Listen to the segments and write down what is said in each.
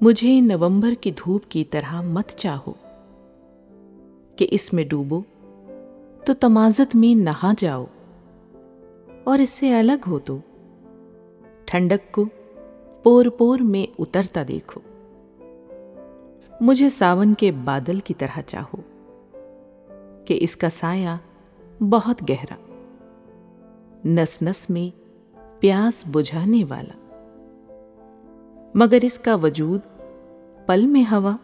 مجھے نومبر کی دھوپ کی طرح مت چاہو کہ اس میں ڈوبو، تو تمازت میں نہا جاؤ اور اس سے الگ ہو تو ٹھنڈک کو پور پور میں اترتا دیکھو۔ مجھے ساون کے بادل کی طرح چاہو کہ اس کا سایہ بہت گہرا، نس نس میں پیاس بجھانے والا، مگر اس کا وجود پل میں ہوا،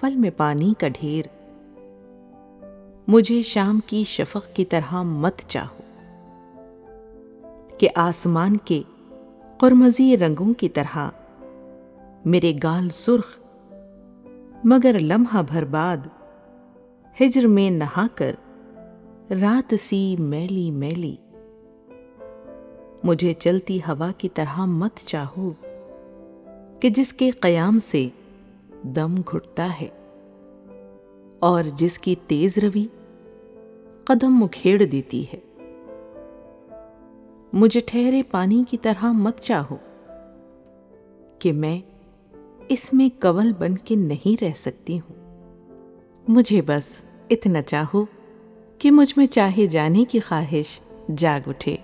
پل میں پانی کا ڈھیر۔ مجھے شام کی شفق کی طرح مت چاہو کہ آسمان کے قرمزی رنگوں کی طرح میرے گال سرخ، مگر لمحہ بھر بعد ہجر میں نہا کر رات سی میلی میلی۔ مجھے چلتی ہوا کی طرح مت چاہو کہ جس کے قیام سے دم گھٹتا ہے۔ اور جس کی تیز روی قدم مکھیڑ دیتی ہے۔ مجھے ٹھہرے پانی کی طرح مت چاہو کہ میں اس میں کول بن کے نہیں رہ سکتی ہوں۔ مجھے بس اتنا چاہو کہ مجھ میں چاہے جانے کی خواہش جاگ اٹھے۔